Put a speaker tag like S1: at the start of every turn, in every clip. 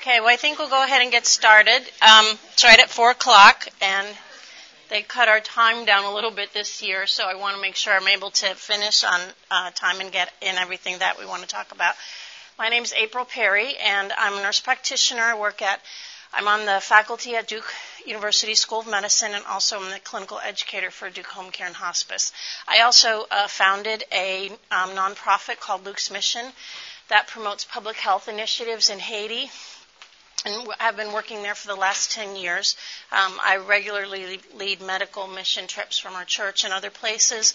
S1: Okay, well, I think we'll go ahead and get started. Um, it's right at 4 o'clock, and they cut our time down a little bit this year, so I want to make sure I'm able to finish on uh, time and get in everything that we want to talk about. My name is April Perry, and I'm a nurse practitioner. I work at, I'm on the faculty at Duke University School of Medicine, and also I'm the clinical educator for Duke Home Care and Hospice. I also uh, founded a um, nonprofit called Luke's Mission that promotes public health initiatives in Haiti and I've been working there for the last 10 years. Um, I regularly lead medical mission trips from our church and other places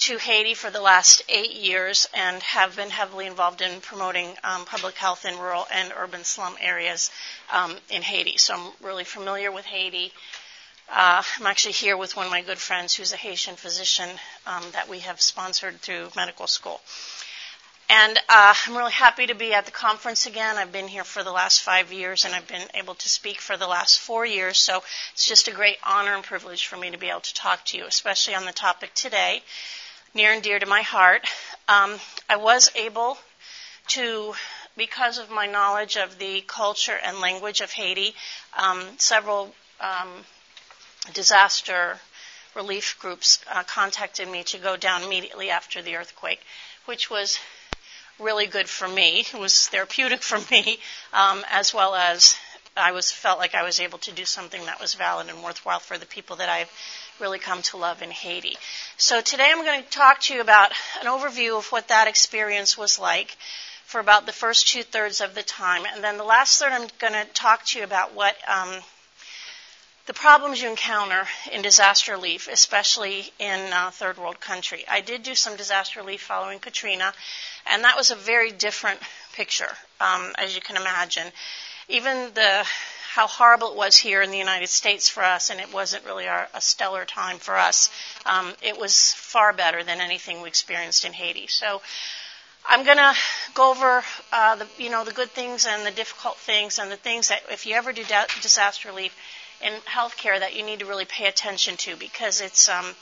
S1: to Haiti for the last eight years and have been heavily involved in promoting um, public health in rural and urban slum areas um, in Haiti. So I'm really familiar with Haiti. Uh, I'm actually here with one of my good friends who's a Haitian physician um, that we have sponsored through medical school. And uh, I'm really happy to be at the conference again. I've been here for the last five years and I've been able to speak for the last four years. So it's just a great honor and privilege for me to be able to talk to you, especially on the topic today, near and dear to my heart. Um, I was able to, because of my knowledge of the culture and language of Haiti, um, several um, disaster relief groups uh, contacted me to go down immediately after the earthquake, which was really good for me. It was therapeutic for me, um, as well as I was felt like I was able to do something that was valid and worthwhile for the people that I've really come to love in Haiti. So today I'm going to talk to you about an overview of what that experience was like for about the first two thirds of the time, and then the last third I'm going to talk to you about what um, the problems you encounter in disaster relief, especially in uh, third world country. I did do some disaster relief following Katrina, and that was a very different picture, um, as you can imagine. Even the how horrible it was here in the United States for us, and it wasn't really our, a stellar time for us. Um, it was far better than anything we experienced in Haiti. So I'm going to go over uh, the you know the good things and the difficult things and the things that if you ever do da- disaster relief in healthcare that you need to really pay attention to because it's um,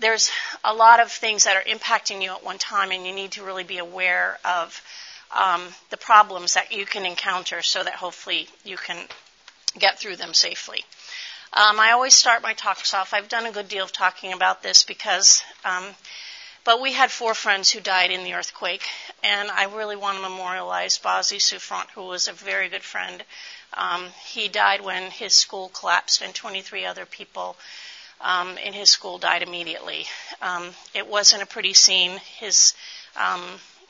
S1: there's a lot of things that are impacting you at one time, and you need to really be aware of um, the problems that you can encounter so that hopefully you can get through them safely. Um, I always start my talks off. I've done a good deal of talking about this because, um, but we had four friends who died in the earthquake, and I really want to memorialize Bazi Souffrant, who was a very good friend. Um, he died when his school collapsed, and 23 other people um, in his school died immediately. Um, it wasn't a pretty scene. His um,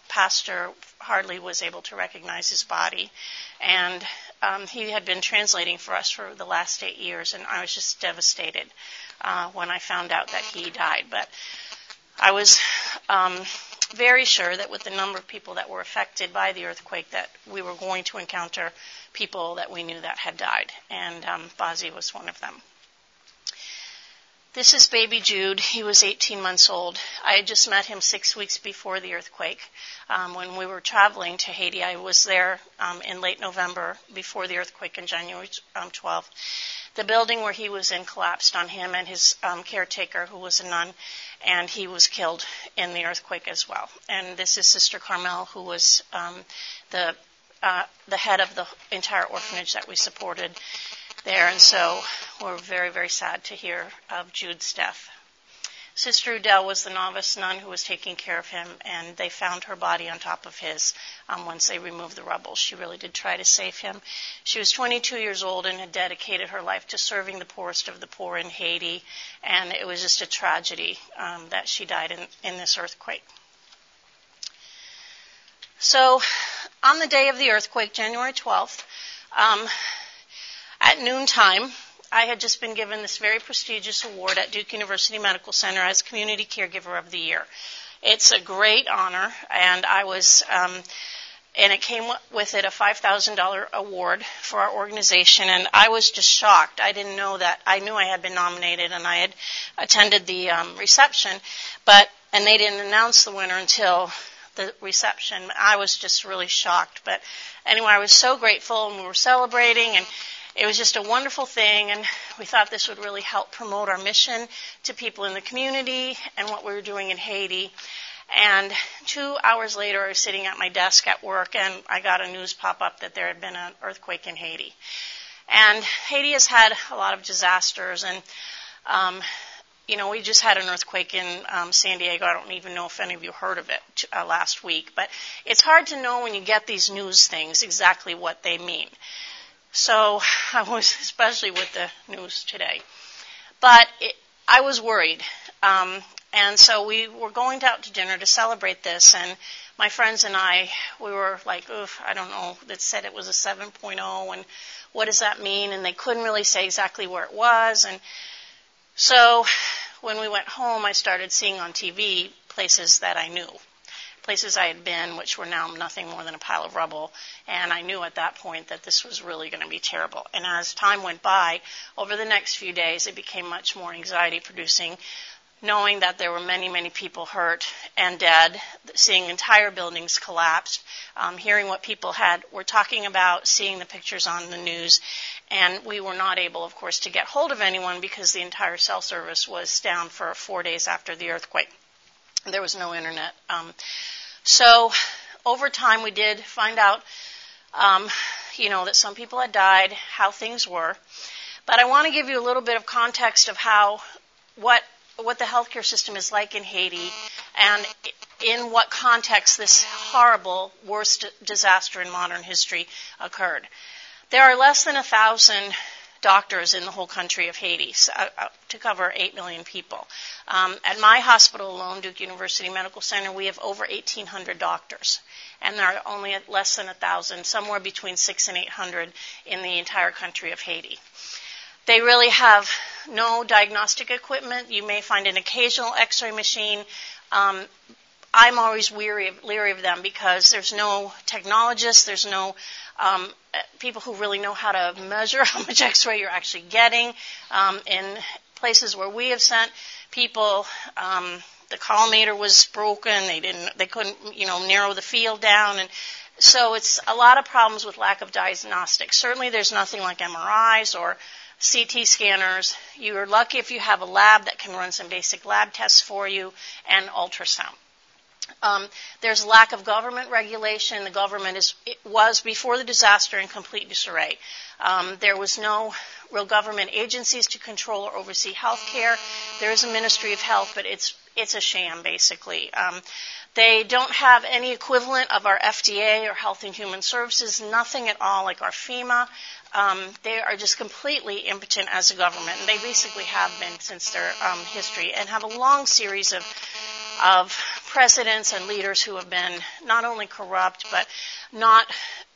S1: pastor hardly was able to recognize his body, and um, he had been translating for us for the last eight years, and I was just devastated uh, when I found out that he died. But I was um, very sure that with the number of people that were affected by the earthquake, that we were going to encounter people that we knew that had died, and um, Bazi was one of them. This is baby Jude. He was 18 months old. I had just met him six weeks before the earthquake. Um, when we were traveling to Haiti, I was there um, in late November before the earthquake in January um, 12th. The building where he was in collapsed on him and his um, caretaker, who was a nun, and he was killed in the earthquake as well. And this is Sister Carmel, who was um, the uh, the head of the entire orphanage that we supported there, and so we're very, very sad to hear of Jude's death. Sister Udell was the novice nun who was taking care of him, and they found her body on top of his um, once they removed the rubble. She really did try to save him. She was 22 years old and had dedicated her life to serving the poorest of the poor in Haiti, and it was just a tragedy um, that she died in, in this earthquake. So, on the day of the earthquake, January 12th, um, at noontime, I had just been given this very prestigious award at Duke University Medical Center as Community Caregiver of the Year. It's a great honor, and I was, um, and it came with it a $5,000 award for our organization, and I was just shocked. I didn't know that. I knew I had been nominated, and I had attended the um, reception, but and they didn't announce the winner until the reception. I was just really shocked, but anyway, I was so grateful, and we were celebrating, and it was just a wonderful thing, and we thought this would really help promote our mission to people in the community and what we were doing in Haiti. And two hours later, I was sitting at my desk at work, and I got a news pop up that there had been an earthquake in Haiti. And Haiti has had a lot of disasters, and um, you know, we just had an earthquake in um, San Diego. I don't even know if any of you heard of it uh, last week, but it's hard to know when you get these news things exactly what they mean. So I was, especially with the news today, but it, I was worried. Um, and so we were going out to dinner to celebrate this, and my friends and I, we were like, oof, I don't know. That said it was a 7.0, and what does that mean? And they couldn't really say exactly where it was, and so when we went home, I started seeing on TV places that I knew, places I had been, which were now nothing more than a pile of rubble. And I knew at that point that this was really going to be terrible. And as time went by, over the next few days, it became much more anxiety producing knowing that there were many, many people hurt and dead, seeing entire buildings collapsed, um, hearing what people had were talking about, seeing the pictures on the news, and we were not able, of course, to get hold of anyone because the entire cell service was down for four days after the earthquake. There was no internet. Um, so over time, we did find out, um, you know, that some people had died, how things were. But I want to give you a little bit of context of how what what the healthcare system is like in Haiti and in what context this horrible, worst disaster in modern history occurred. There are less than a thousand doctors in the whole country of Haiti uh, uh, to cover 8 million people. Um, at my hospital alone, Duke University Medical Center, we have over 1,800 doctors. And there are only less than a thousand, somewhere between six and 800 in the entire country of Haiti. They really have no diagnostic equipment. You may find an occasional x-ray machine. Um, I'm always weary of, leery of them because there's no technologists, there's no um, people who really know how to measure how much x-ray you're actually getting. Um, in places where we have sent people, um, the collimator was broken. They didn't, they couldn't, you know, narrow the field down, and so it's a lot of problems with lack of diagnostics. Certainly, there's nothing like MRIs or CT scanners. You are lucky if you have a lab that can run some basic lab tests for you and ultrasound. Um, there's lack of government regulation. The government is, was before the disaster in complete disarray. Um, there was no real government agencies to control or oversee health care. There is a Ministry of Health, but it's it's a sham basically. Um, they don't have any equivalent of our FDA or Health and Human Services, nothing at all like our FEMA. Um, they are just completely impotent as a government, and they basically have been since their um, history, and have a long series of of presidents and leaders who have been not only corrupt but not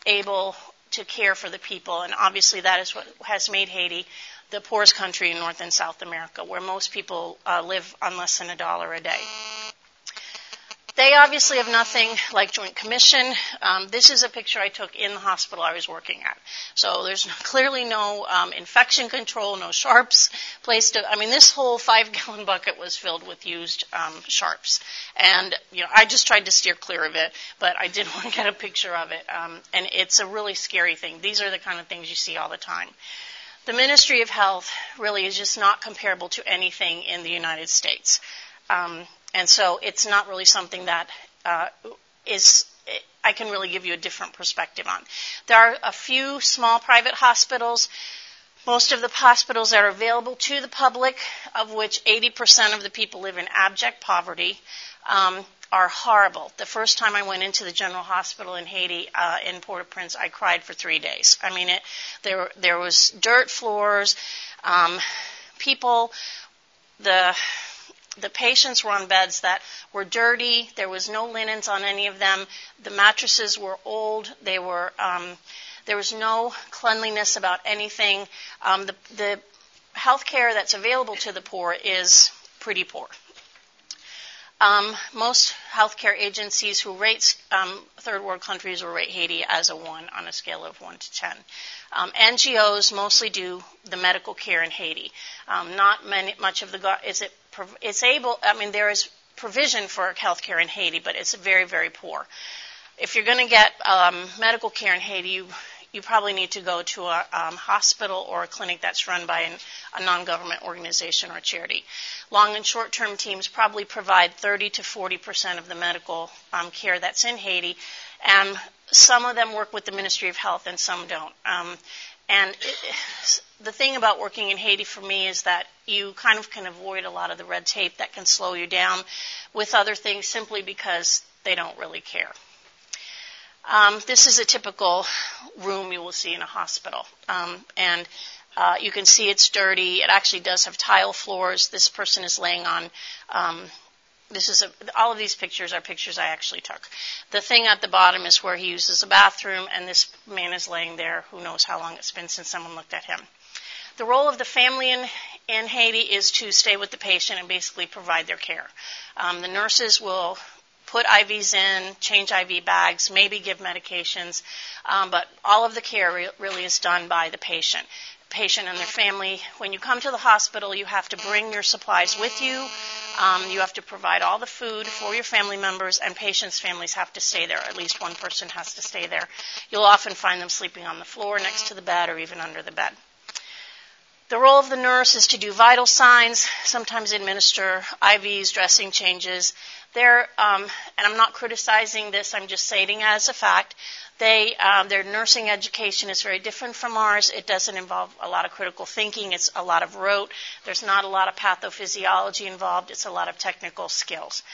S1: able to care for the people, and obviously that is what has made Haiti the poorest country in North and South America, where most people uh, live on less than a dollar a day. They obviously have nothing like Joint Commission. Um, this is a picture I took in the hospital I was working at. So there's clearly no um, infection control, no sharps placed. I mean, this whole five-gallon bucket was filled with used um, sharps, and you know, I just tried to steer clear of it, but I did want to get a picture of it, um, and it's a really scary thing. These are the kind of things you see all the time. The Ministry of Health really is just not comparable to anything in the United States. Um, and so it's not really something that uh, is I can really give you a different perspective on. There are a few small private hospitals. Most of the hospitals that are available to the public, of which 80% of the people live in abject poverty, um, are horrible. The first time I went into the general hospital in Haiti, uh, in Port-au-Prince, I cried for three days. I mean, it, there there was dirt floors, um, people, the the patients were on beds that were dirty. There was no linens on any of them. The mattresses were old. They were um, there was no cleanliness about anything. Um, the, the health care that's available to the poor is pretty poor. Um, most healthcare agencies who rate um, third world countries will rate Haiti as a one on a scale of one to ten. Um, NGOs mostly do the medical care in Haiti. Um, not many, much of the is it it's able. I mean, there is provision for healthcare in Haiti, but it's very very poor. If you're going to get um, medical care in Haiti, you you probably need to go to a um, hospital or a clinic that's run by an, a non-government organization or charity. Long and short-term teams probably provide 30 to 40 percent of the medical um, care that's in Haiti, and some of them work with the Ministry of Health and some don't. Um, and the thing about working in Haiti for me is that you kind of can avoid a lot of the red tape that can slow you down with other things simply because they don't really care. Um, this is a typical room you will see in a hospital. Um, and uh, you can see it's dirty. It actually does have tile floors. This person is laying on. Um, this is a, all of these pictures are pictures I actually took. The thing at the bottom is where he uses a bathroom, and this man is laying there. Who knows how long it's been since someone looked at him. The role of the family in, in Haiti is to stay with the patient and basically provide their care. Um, the nurses will put IVs in, change IV bags, maybe give medications, um, but all of the care re- really is done by the patient. Patient and their family. When you come to the hospital, you have to bring your supplies with you. Um, you have to provide all the food for your family members, and patients' families have to stay there. At least one person has to stay there. You'll often find them sleeping on the floor next to the bed or even under the bed. The role of the nurse is to do vital signs, sometimes administer IVs, dressing changes, they're, um, and I'm not criticizing this, I'm just stating as a fact, they, um, their nursing education is very different from ours. It doesn't involve a lot of critical thinking. It's a lot of rote. There's not a lot of pathophysiology involved. It's a lot of technical skills.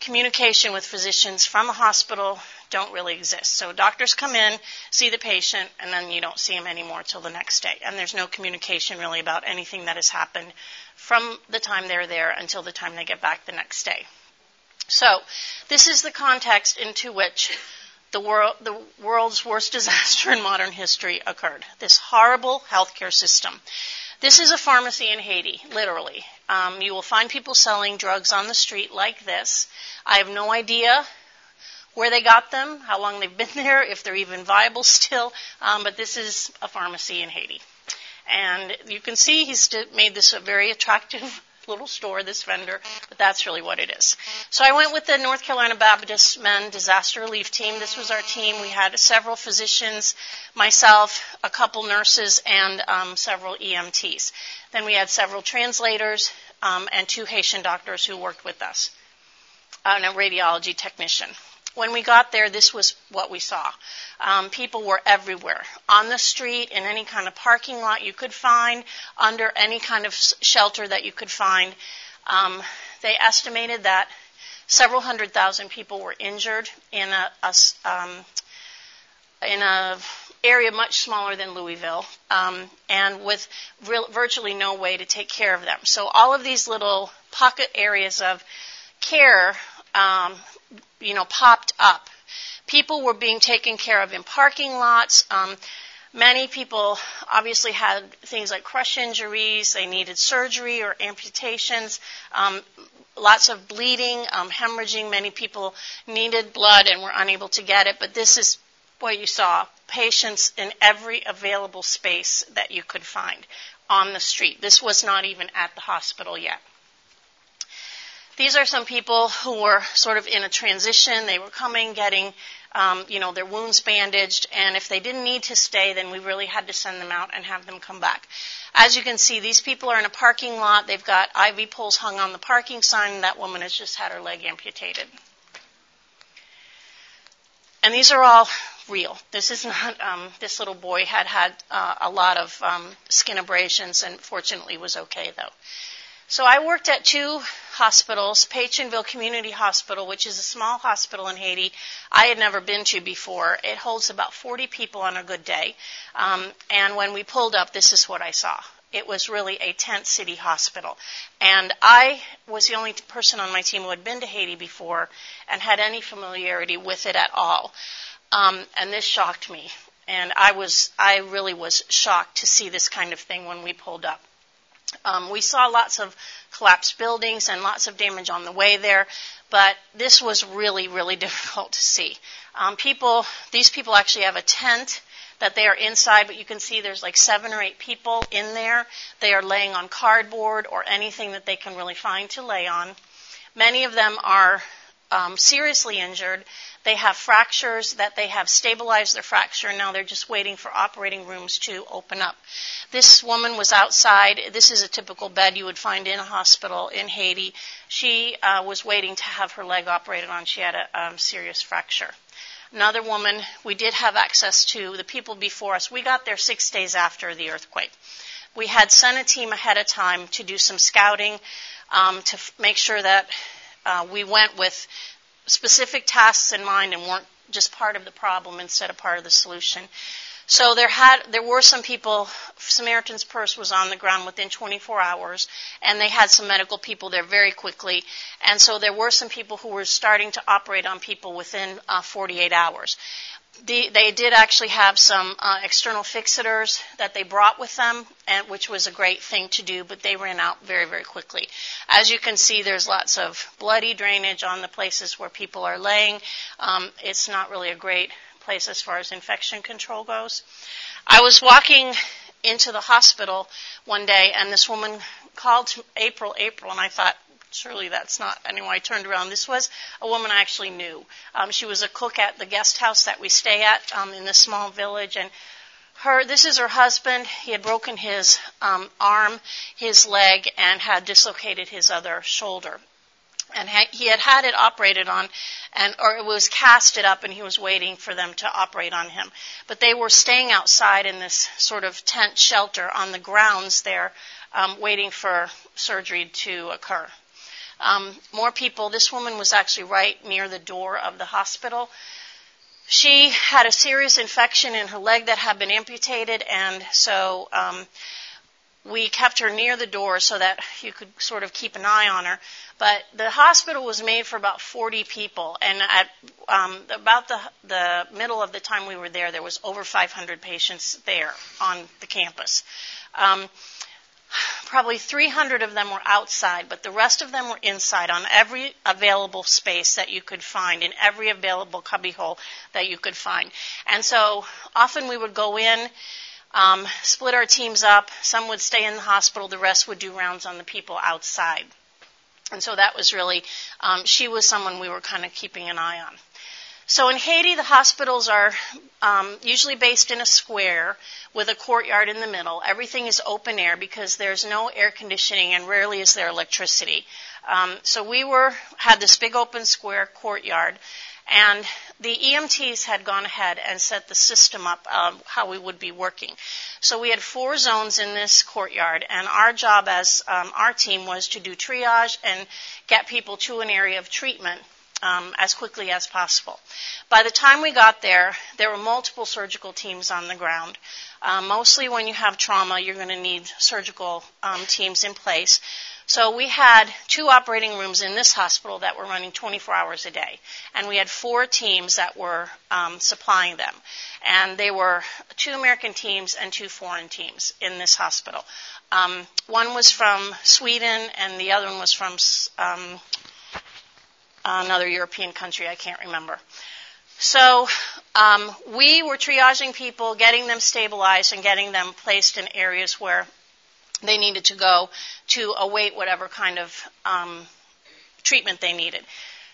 S1: Communication with physicians from the hospital don't really exist. So doctors come in, see the patient, and then you don't see them anymore till the next day. And there's no communication really about anything that has happened from the time they're there until the time they get back the next day. So, this is the context into which the, world, the world's worst disaster in modern history occurred. This horrible healthcare system. This is a pharmacy in Haiti, literally. Um, you will find people selling drugs on the street like this. I have no idea where they got them, how long they've been there, if they're even viable still, um, but this is a pharmacy in Haiti. And you can see he's made this a very attractive little store, this vendor, but that's really what it is. So I went with the North Carolina Baptist Men Disaster Relief Team. This was our team. We had several physicians, myself, a couple nurses, and um, several EMTs. Then we had several translators um, and two Haitian doctors who worked with us, and a radiology technician. When we got there, this was what we saw. Um, people were everywhere, on the street, in any kind of parking lot you could find, under any kind of shelter that you could find. Um, they estimated that several hundred thousand people were injured in a, a um, in a area much smaller than Louisville, um, and with real, virtually no way to take care of them. So all of these little pocket areas of care um, you know, popped up. People were being taken care of in parking lots. Um, many people obviously had things like crush injuries. They needed surgery or amputations. Um, lots of bleeding, um, hemorrhaging. Many people needed blood and were unable to get it. But this is what you saw patients in every available space that you could find on the street. This was not even at the hospital yet. These are some people who were sort of in a transition. They were coming, getting, um, you know, their wounds bandaged, and if they didn't need to stay, then we really had to send them out and have them come back. As you can see, these people are in a parking lot. They've got IV poles hung on the parking sign. That woman has just had her leg amputated. And these are all real. This is not. Um, this little boy had had uh, a lot of um, skin abrasions, and fortunately was okay though. So I worked at two hospitals, Petionville Community Hospital, which is a small hospital in Haiti I had never been to before. It holds about 40 people on a good day. Um, and when we pulled up, this is what I saw. It was really a tent city hospital. And I was the only person on my team who had been to Haiti before and had any familiarity with it at all. Um, and this shocked me. And I was, I really was shocked to see this kind of thing when we pulled up. Um, we saw lots of collapsed buildings and lots of damage on the way there, but this was really, really difficult to see. Um, people, these people actually have a tent that they are inside, but you can see there's like seven or eight people in there. They are laying on cardboard or anything that they can really find to lay on. Many of them are um, seriously injured. They have fractures that they have stabilized their fracture. And now they're just waiting for operating rooms to open up. This woman was outside. This is a typical bed you would find in a hospital in Haiti. She uh, was waiting to have her leg operated on. She had a um, serious fracture. Another woman, we did have access to the people before us. We got there six days after the earthquake. We had sent a team ahead of time to do some scouting um, to f- make sure that uh, we went with specific tasks in mind and weren't just part of the problem instead of part of the solution. So there had there were some people. Samaritan's Purse was on the ground within 24 hours, and they had some medical people there very quickly. And so there were some people who were starting to operate on people within uh, 48 hours. The, they did actually have some uh, external fixators that they brought with them, and, which was a great thing to do, but they ran out very, very quickly. As you can see, there's lots of bloody drainage on the places where people are laying. Um, it's not really a great place as far as infection control goes. I was walking into the hospital one day, and this woman called April, April, and I thought, surely that's not. Anyway, I turned around. This was a woman I actually knew. Um, she was a cook at the guest house that we stay at um, in this small village, and her. This is her husband. He had broken his um, arm, his leg, and had dislocated his other shoulder and he had had it operated on and or it was casted up and he was waiting for them to operate on him but they were staying outside in this sort of tent shelter on the grounds there um, waiting for surgery to occur um, more people this woman was actually right near the door of the hospital she had a serious infection in her leg that had been amputated and so um, we kept her near the door so that you could sort of keep an eye on her. But the hospital was made for about 40 people, and at um, about the, the middle of the time we were there, there was over 500 patients there on the campus. Um, probably 300 of them were outside, but the rest of them were inside on every available space that you could find, in every available cubbyhole that you could find. And so often we would go in um, split our teams up. Some would stay in the hospital, the rest would do rounds on the people outside. And so that was really, um, she was someone we were kind of keeping an eye on. So in Haiti, the hospitals are um, usually based in a square with a courtyard in the middle. Everything is open air because there's no air conditioning and rarely is there electricity. Um, so we were had this big open square courtyard, and the EMTs had gone ahead and set the system up of how we would be working. So we had four zones in this courtyard, and our job as um, our team was to do triage and get people to an area of treatment um, as quickly as possible. By the time we got there, there were multiple surgical teams on the ground. Uh, mostly when you have trauma, you're going to need surgical um, teams in place. So we had two operating rooms in this hospital that were running 24 hours a day, and we had four teams that were um, supplying them, and they were two American teams and two foreign teams in this hospital. Um, one was from Sweden, and the other one was from um, another European country. I can't remember. So um, we were triaging people, getting them stabilized, and getting them placed in areas where they needed to go to await whatever kind of um, treatment they needed.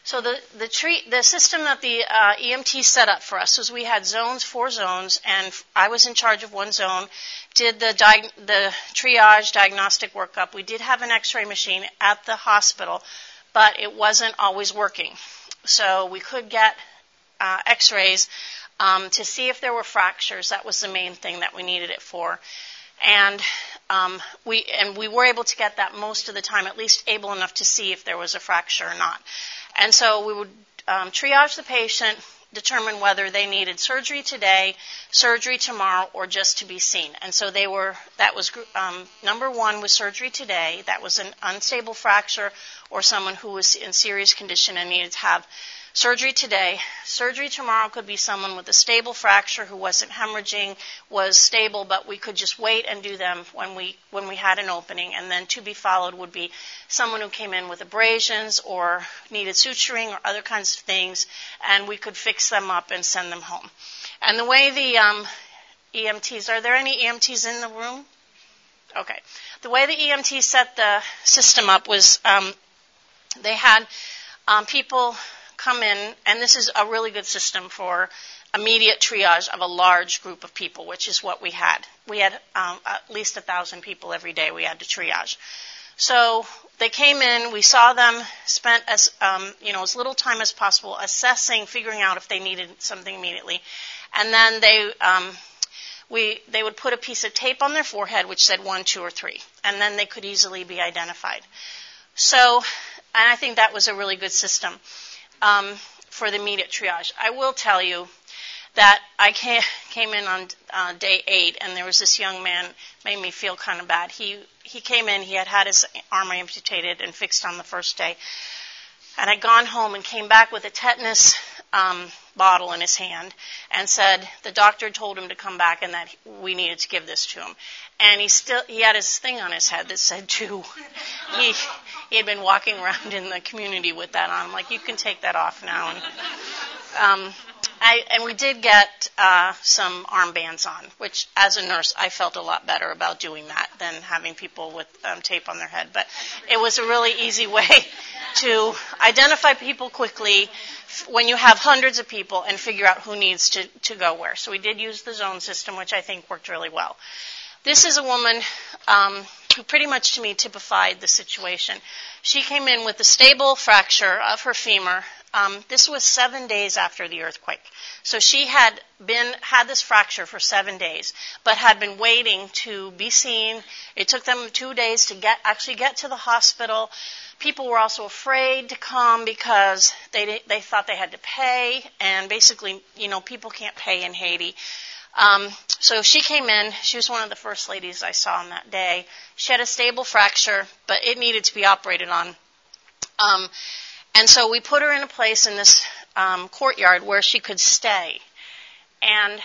S1: So the the, treat, the system that the uh, EMT set up for us was we had zones, four zones, and I was in charge of one zone. Did the the triage diagnostic workup. We did have an X-ray machine at the hospital, but it wasn't always working. So we could get uh, X-rays um, to see if there were fractures. That was the main thing that we needed it for and um, we and we were able to get that most of the time, at least able enough to see if there was a fracture or not. And so we would um, triage the patient, determine whether they needed surgery today, surgery tomorrow, or just to be seen. And so they were. That was um, number one was surgery today. That was an unstable fracture or someone who was in serious condition and needed to have Surgery today. Surgery tomorrow could be someone with a stable fracture who wasn't hemorrhaging, was stable, but we could just wait and do them when we when we had an opening. And then to be followed would be someone who came in with abrasions or needed suturing or other kinds of things, and we could fix them up and send them home. And the way the um, EMTs are there any EMTs in the room? Okay. The way the EMT set the system up was um, they had um, people come in, and this is a really good system for immediate triage of a large group of people, which is what we had. We had um, at least a thousand people every day we had to triage. So they came in, we saw them, spent as um, you know as little time as possible assessing, figuring out if they needed something immediately, and then they um, we they would put a piece of tape on their forehead which said one, two, or three, and then they could easily be identified. So, and I think that was a really good system um, for the immediate triage. I will tell you that I came in on uh, day eight, and there was this young man made me feel kind of bad. He he came in, he had had his arm amputated and fixed on the first day, and I'd gone home and came back with a tetanus um, bottle in his hand and said the doctor told him to come back and that we needed to give this to him. And he still he had his thing on his head that said two. he he had been walking around in the community with that on. I'm like, you can take that off now. And um, I, and we did get uh, some armbands on, which as a nurse I felt a lot better about doing that than having people with um, tape on their head. But it was a really easy way to identify people quickly when you have hundreds of people and figure out who needs to, to go where. So we did use the zone system, which I think worked really well. This is a woman um, who pretty much to me typified the situation. She came in with a stable fracture of her femur um, this was seven days after the earthquake. So she had been, had this fracture for seven days, but had been waiting to be seen. It took them two days to get, actually get to the hospital. People were also afraid to come because they, they thought they had to pay, and basically, you know, people can't pay in Haiti. Um, so she came in. She was one of the first ladies I saw on that day. She had a stable fracture, but it needed to be operated on. Um, and so we put her in a place in this um, courtyard where she could stay. And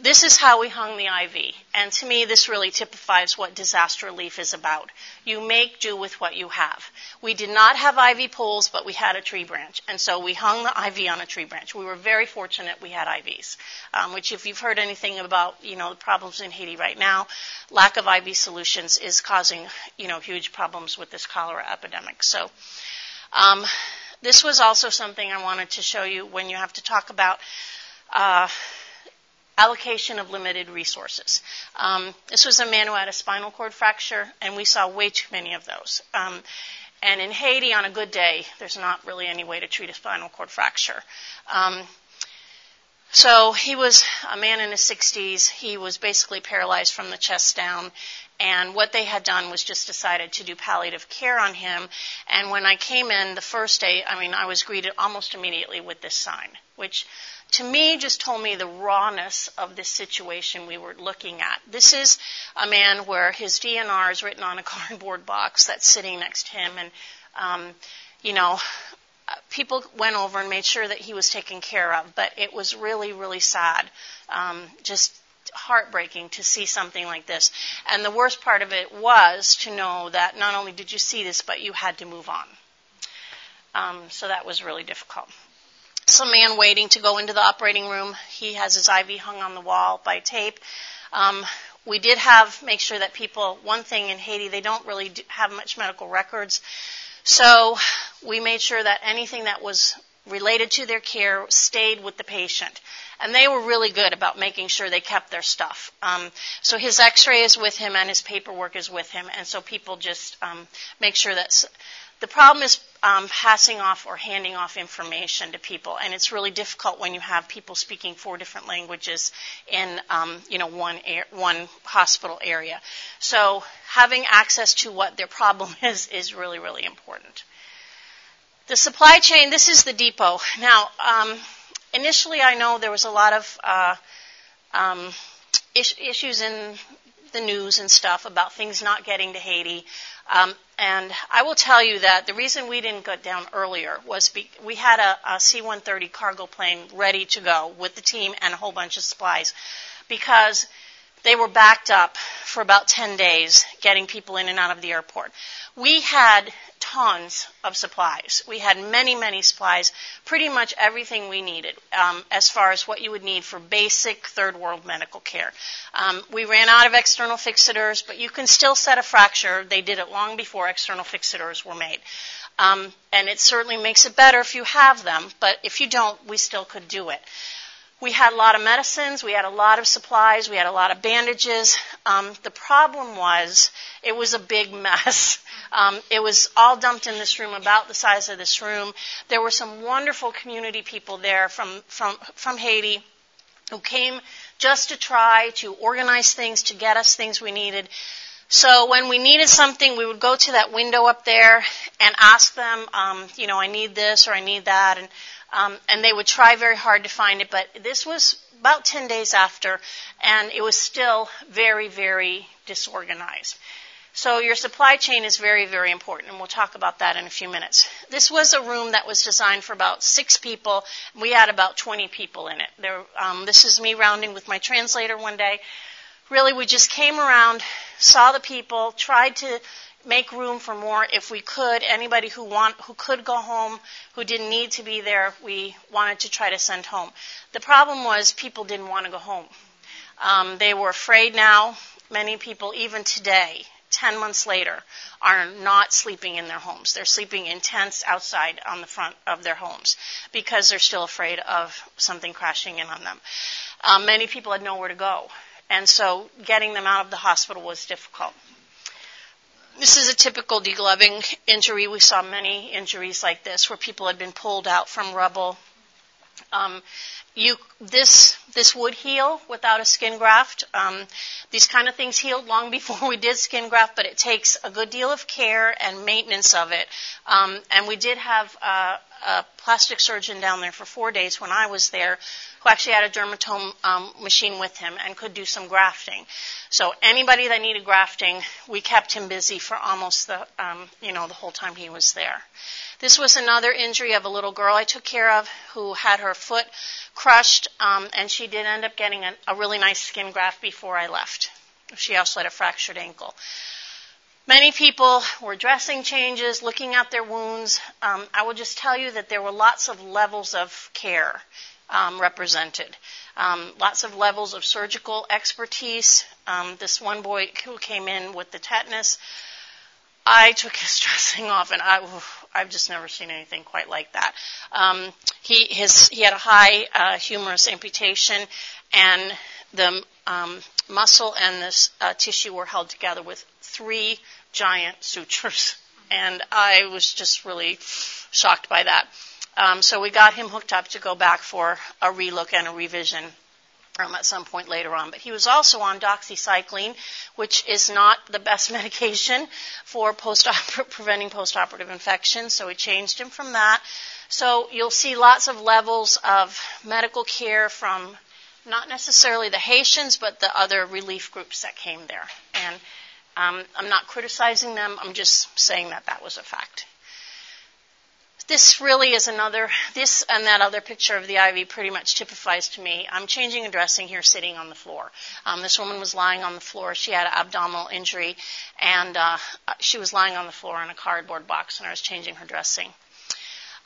S1: this is how we hung the IV. And to me, this really typifies what disaster relief is about. You make do with what you have. We did not have IV poles, but we had a tree branch. And so we hung the IV on a tree branch. We were very fortunate we had IVs, um, which if you've heard anything about, you know, the problems in Haiti right now, lack of IV solutions is causing, you know, huge problems with this cholera epidemic. So, um, this was also something I wanted to show you when you have to talk about uh, allocation of limited resources. Um, this was a man who had a spinal cord fracture, and we saw way too many of those. Um, and in Haiti, on a good day, there's not really any way to treat a spinal cord fracture. Um, so he was a man in his 60s. He was basically paralyzed from the chest down, and what they had done was just decided to do palliative care on him. And when I came in the first day, I mean, I was greeted almost immediately with this sign, which to me just told me the rawness of this situation we were looking at. This is a man where his DNR is written on a cardboard box that's sitting next to him, and um, you know, people went over and made sure that he was taken care of. But it was really, really sad. Um, just heartbreaking to see something like this. And the worst part of it was to know that not only did you see this, but you had to move on. Um, so that was really difficult. Some man waiting to go into the operating room. He has his IV hung on the wall by tape. Um, we did have make sure that people. One thing in Haiti, they don't really have much medical records, so we made sure that anything that was related to their care stayed with the patient. And they were really good about making sure they kept their stuff. Um, so his x-ray is with him and his paperwork is with him. And so people just um, make sure that the problem is um, passing off or handing off information to people, and it's really difficult when you have people speaking four different languages in um, you know one air, one hospital area. So having access to what their problem is is really really important. The supply chain. This is the depot. Now, um, initially, I know there was a lot of uh, um, issues in the news and stuff about things not getting to Haiti. Um, and I will tell you that the reason we didn't go down earlier was be- we had a a C-130 cargo plane ready to go with the team and a whole bunch of supplies because they were backed up for about 10 days getting people in and out of the airport. We had tons of supplies. We had many, many supplies, pretty much everything we needed um, as far as what you would need for basic third world medical care. Um, we ran out of external fixators, but you can still set a fracture. They did it long before external fixators were made. Um, and it certainly makes it better if you have them, but if you don't, we still could do it. We had a lot of medicines, we had a lot of supplies, we had a lot of bandages. Um, the problem was it was a big mess. Um, it was all dumped in this room, about the size of this room. There were some wonderful community people there from from from Haiti who came just to try to organize things to get us things we needed. So when we needed something, we would go to that window up there and ask them, um, you know, I need this or I need that, and um, and they would try very hard to find it. But this was about 10 days after, and it was still very, very disorganized. So your supply chain is very, very important, and we'll talk about that in a few minutes. This was a room that was designed for about six people. We had about 20 people in it. There, um, this is me rounding with my translator one day really we just came around, saw the people, tried to make room for more if we could. Anybody who want who could go home, who didn't need to be there, we wanted to try to send home. The problem was people didn't want to go home. Um, they were afraid now. Many people, even today, 10 months later, are not sleeping in their homes. They're sleeping in tents outside on the front of their homes because they're still afraid of something crashing in on them. Um, many people had nowhere to go. And so getting them out of the hospital was difficult. This is a typical degloving injury. We saw many injuries like this where people had been pulled out from rubble. Um, you, this this would heal without a skin graft. Um, these kind of things healed long before we did skin graft, but it takes a good deal of care and maintenance of it. Um, and we did have a plastic surgeon down there for four days when I was there who actually had a dermatome um, machine with him and could do some grafting. So anybody that needed grafting, we kept him busy for almost the um, you know the whole time he was there. This was another injury of a little girl I took care of who had her foot crushed, um, and she did end up getting a, a really nice skin graft before I left. She also had a fractured ankle. Many people were dressing changes, looking at their wounds. Um, I will just tell you that there were lots of levels of care um, represented. Um, lots of levels of surgical expertise. Um, this one boy who came in with the tetanus, I took his dressing off, and I, I've just never seen anything quite like that. Um, he his he had a high uh, humerus amputation, and the um, muscle and this uh, tissue were held together with three giant sutures. And I was just really shocked by that. Um, so we got him hooked up to go back for a relook and a revision um, at some point later on. But he was also on doxycycline, which is not the best medication for post preventing postoperative infection. So we changed him from that. So you'll see lots of levels of medical care from not necessarily the Haitians, but the other relief groups that came there. And um, I'm not criticizing them. I'm just saying that that was a fact. This really is another, this and that other picture of the IV pretty much typifies to me. I'm changing a dressing here sitting on the floor. Um, this woman was lying on the floor. She had an abdominal injury and uh, she was lying on the floor in a cardboard box and I was changing her dressing.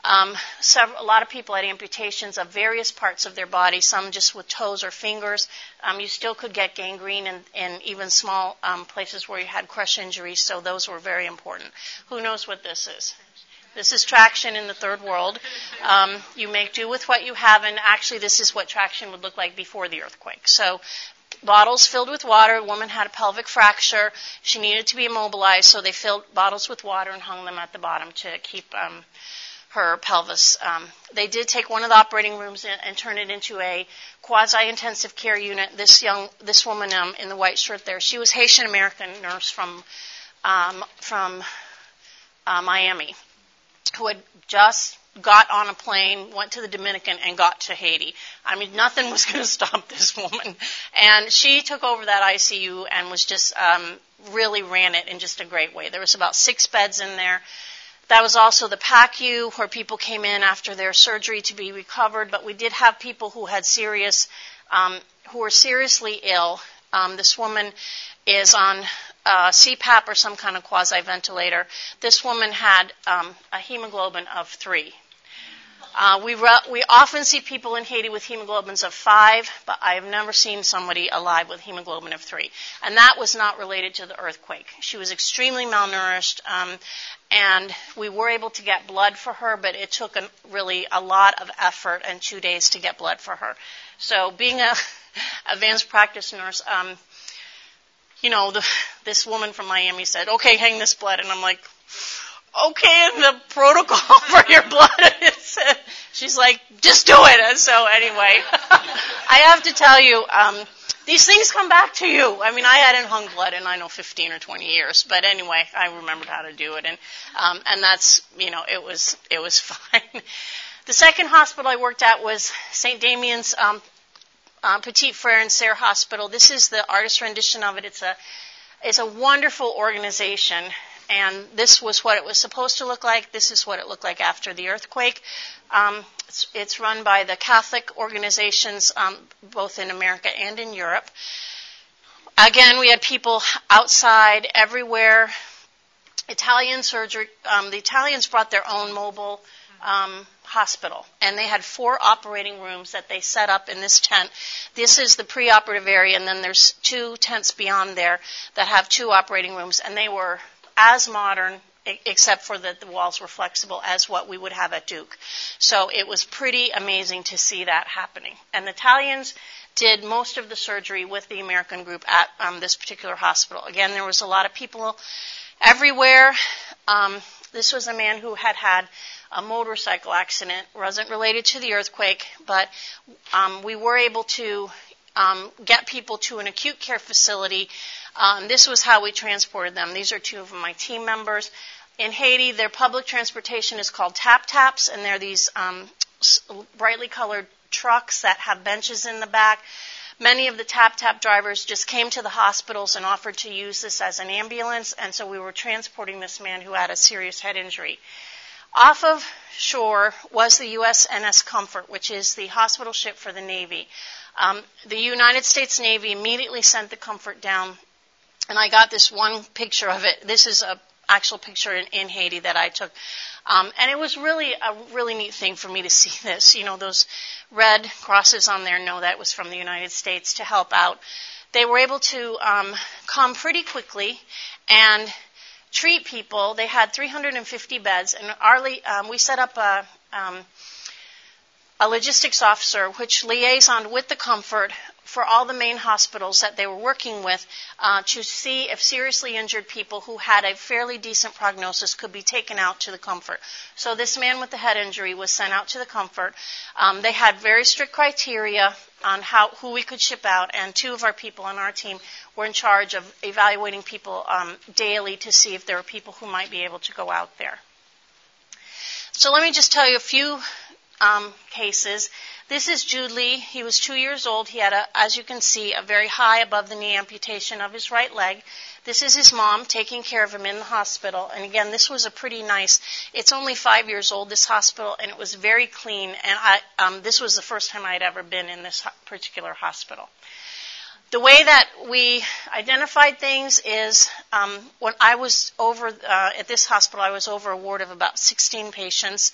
S1: Um, several, a lot of people had amputations of various parts of their body, some just with toes or fingers. Um, you still could get gangrene in, in even small um, places where you had crush injuries, so those were very important. Who knows what this is? This is traction in the third world. Um, you make do with what you have, and actually, this is what traction would look like before the earthquake. So, bottles filled with water. A woman had a pelvic fracture. She needed to be immobilized, so they filled bottles with water and hung them at the bottom to keep um, her pelvis. Um, they did take one of the operating rooms and, and turn it into a quasi-intensive care unit. This young, this woman um, in the white shirt there, she was Haitian American nurse from um, from uh, Miami, who had just got on a plane, went to the Dominican, and got to Haiti. I mean, nothing was going to stop this woman. And she took over that ICU and was just um, really ran it in just a great way. There was about six beds in there. That was also the PACU, where people came in after their surgery to be recovered. But we did have people who had serious, um, who were seriously ill. Um, this woman is on uh, CPAP or some kind of quasi ventilator. This woman had um, a hemoglobin of three. Uh, we, re- we often see people in Haiti with hemoglobins of five, but I have never seen somebody alive with hemoglobin of three. And that was not related to the earthquake. She was extremely malnourished, um, and we were able to get blood for her, but it took a, really a lot of effort and two days to get blood for her. So being a advanced practice nurse, um, you know, the, this woman from Miami said, "Okay, hang this blood," and I'm like, "Okay." And the protocol for your blood, uh, she's like, "Just do it." And so anyway, I have to tell you, um, these things come back to you. I mean, I hadn't hung blood in I know 15 or 20 years, but anyway, I remembered how to do it, and um, and that's you know, it was it was fine. The second hospital I worked at was St. Damien's um, uh, Petit Frere and Serre Hospital. This is the artist rendition of it. It's a it's a wonderful organization, and this was what it was supposed to look like. This is what it looked like after the earthquake. Um, it's, it's, run by the Catholic organizations, um, both in America and in Europe. Again, we had people outside everywhere. Italian surgery. Um, the Italians brought their own mobile um, hospital, and they had four operating rooms that they set up in this tent. This is the preoperative area, and then there's two tents beyond there that have two operating rooms, and they were as modern except for that the walls were flexible as what we would have at Duke. So it was pretty amazing to see that happening. And the Italians did most of the surgery with the American group at um, this particular hospital. Again, there was a lot of people everywhere. Um, this was a man who had had a motorcycle accident. Wasn't related to the earthquake, but um, we were able to um, get people to an acute care facility. Um, this was how we transported them. These are two of my team members. In Haiti, their public transportation is called tap taps, and they're these um, brightly colored trucks that have benches in the back. Many of the tap tap drivers just came to the hospitals and offered to use this as an ambulance, and so we were transporting this man who had a serious head injury. Off of shore was the USNS Comfort, which is the hospital ship for the Navy. Um, the United States Navy immediately sent the Comfort down, and I got this one picture of it. This is a actual picture in, in Haiti that I took. Um, and it was really a really neat thing for me to see this. You know, those red crosses on there know that was from the United States to help out. They were able to um, come pretty quickly and treat people. They had 350 beds, and our, um, we set up a, um, a logistics officer which liaisoned with the Comfort for all the main hospitals that they were working with uh, to see if seriously injured people who had a fairly decent prognosis could be taken out to the comfort. So this man with the head injury was sent out to the comfort. Um, they had very strict criteria on how who we could ship out, and two of our people on our team were in charge of evaluating people um, daily to see if there were people who might be able to go out there. So let me just tell you a few um, cases. This is Jude Lee. He was two years old. He had, a, as you can see, a very high above the knee amputation of his right leg. This is his mom taking care of him in the hospital. And again, this was a pretty nice. It's only five years old, this hospital, and it was very clean. And I, um, this was the first time I had ever been in this particular hospital. The way that we identified things is um, when I was over uh, at this hospital, I was over a ward of about 16 patients.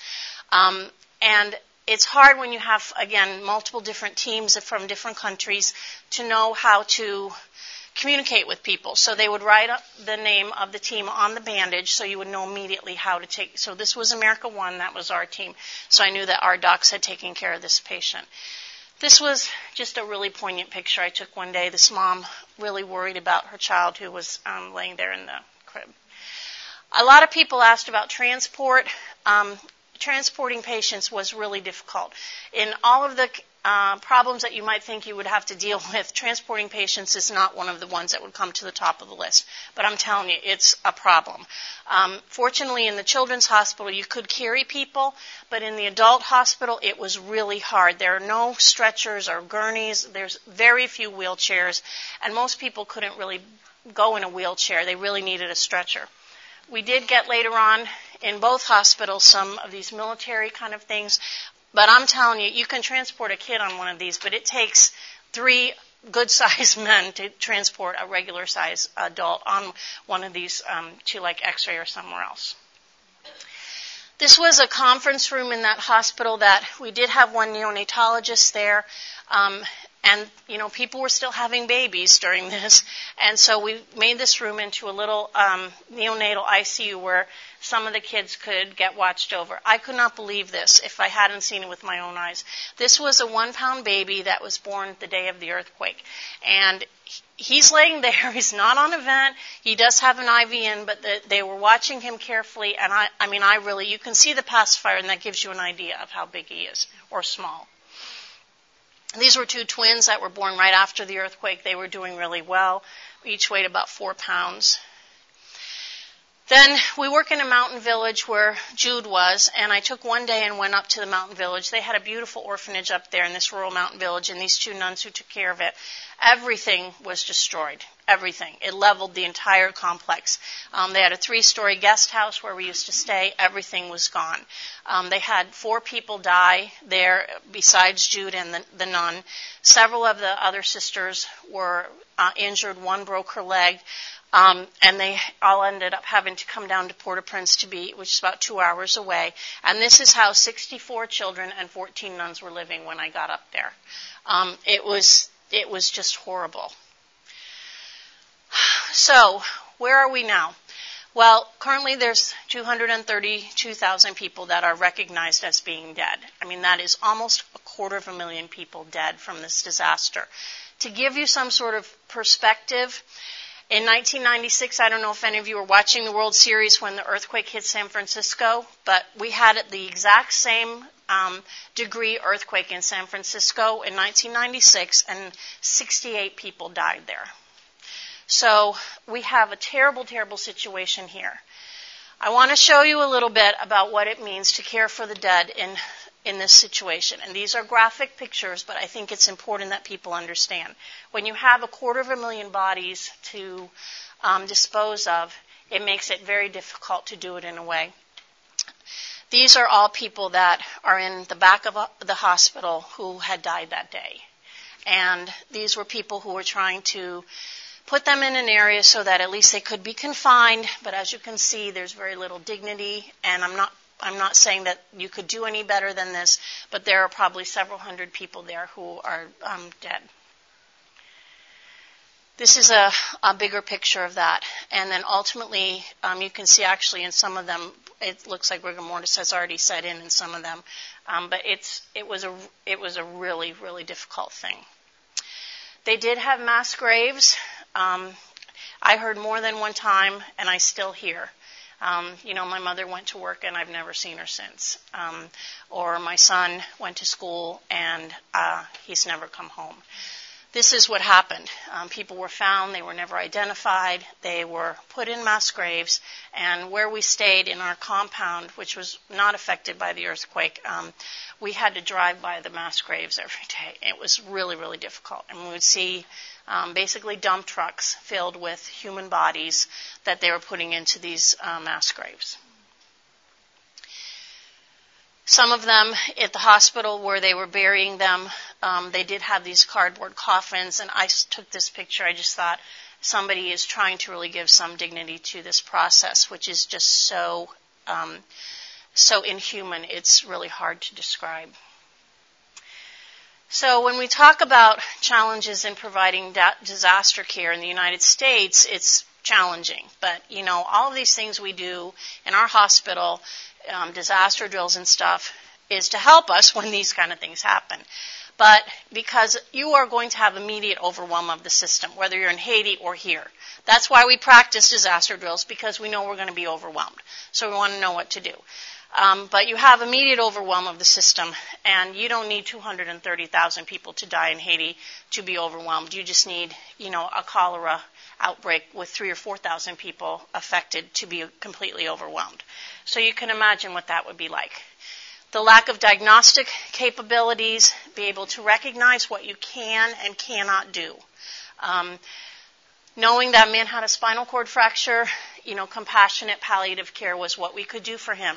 S1: Um, and it's hard when you have, again, multiple different teams from different countries to know how to communicate with people. So they would write up the name of the team on the bandage so you would know immediately how to take. So this was America 1, that was our team. So I knew that our docs had taken care of this patient. This was just a really poignant picture I took one day. This mom really worried about her child who was um, laying there in the crib. A lot of people asked about transport. Um, transporting patients was really difficult. In all of the uh, problems that you might think you would have to deal with, transporting patients is not one of the ones that would come to the top of the list. But I'm telling you, it's a problem. Um, fortunately, in the children's hospital, you could carry people, but in the adult hospital, it was really hard. There are no stretchers or gurneys. There's very few wheelchairs, and most people couldn't really go in a wheelchair. They really needed a stretcher. We did get later on in both hospitals some of these military kind of things. But I'm telling you, you can transport a kid on one of these, but it takes three good sized men to transport a regular sized adult on one of these um, to like x ray or somewhere else. This was a conference room in that hospital that we did have one neonatologist there. Um, and you know people were still having babies during this. And so we made this room into a little um, neonatal icu where some of the kids could get watched over. I could not believe this if i hadn't seen it with my own eyes. This was a one pound baby that was born the day of the earthquake. And he's laying there. He's not on a vent. He does have an iv in but the, they were watching him carefully. And i i mean i really you can see the pacifier and that gives you an idea of how big he is or small these were two twins that were born right after the earthquake. They were doing really well. Each weighed about four pounds. Then we work in a mountain village where Jude was, and I took one day and went up to the mountain village. They had a beautiful orphanage up there in this rural mountain village, and these two nuns who took care of it. Everything was destroyed. Everything. It leveled the entire complex. Um, they had a three-story guest house where we used to stay. Everything was gone. Um, they had four people die there besides Jude and the, the nun. Several of the other sisters were uh, injured. One broke her leg. Um, and they all ended up having to come down to Port-au-Prince to be, which is about two hours away. And this is how 64 children and 14 nuns were living when I got up there. Um, it was it was just horrible. So where are we now? Well, currently there's 232,000 people that are recognized as being dead. I mean, that is almost a quarter of a million people dead from this disaster. To give you some sort of perspective, in 1996, I don't know if any of you were watching the World Series when the earthquake hit San Francisco, but we had the exact same um, degree earthquake in San Francisco in 1996, and 68 people died there. So we have a terrible, terrible situation here. I want to show you a little bit about what it means to care for the dead in in this situation. And these are graphic pictures, but I think it's important that people understand. When you have a quarter of a million bodies to um, dispose of, it makes it very difficult to do it in a way. These are all people that are in the back of the hospital who had died that day. And these were people who were trying to put them in an area so that at least they could be confined. But as you can see, there's very little dignity, and I'm not I'm not saying that you could do any better than this, but there are probably several hundred people there who are um, dead. This is a, a, bigger picture of that. And then ultimately, um, you can see actually in some of them, it looks like rigor mortis has already set in in some of them. Um, but it's, it, was a, it was a really, really difficult thing. They did have mass graves. Um, I heard more than one time, and I still hear um, you know, my mother went to work and I've never seen her since. Um, or my son went to school and uh, he's never come home. This is what happened. Um, people were found, they were never identified, they were put in mass graves, and where we stayed in our compound, which was not affected by the earthquake, um, we had to drive by the mass graves every day. It was really, really difficult. And we would see um, basically dump trucks filled with human bodies that they were putting into these uh, mass graves. Some of them at the hospital where they were burying them, um, they did have these cardboard coffins, and I took this picture. I just thought somebody is trying to really give some dignity to this process, which is just so um, so inhuman. It's really hard to describe. So when we talk about challenges in providing da- disaster care in the United States, it's challenging. But you know, all of these things we do in our hospital, um, disaster drills and stuff, is to help us when these kind of things happen. But because you are going to have immediate overwhelm of the system, whether you're in Haiti or here. That's why we practice disaster drills because we know we're going to be overwhelmed. So we want to know what to do. Um, but you have immediate overwhelm of the system, and you don't need 230,000 people to die in Haiti to be overwhelmed. You just need, you know, a cholera outbreak with three or 4,000 people affected to be completely overwhelmed. So you can imagine what that would be like. The lack of diagnostic capabilities, be able to recognize what you can and cannot do. Um, knowing that man had a spinal cord fracture, you know, compassionate palliative care was what we could do for him.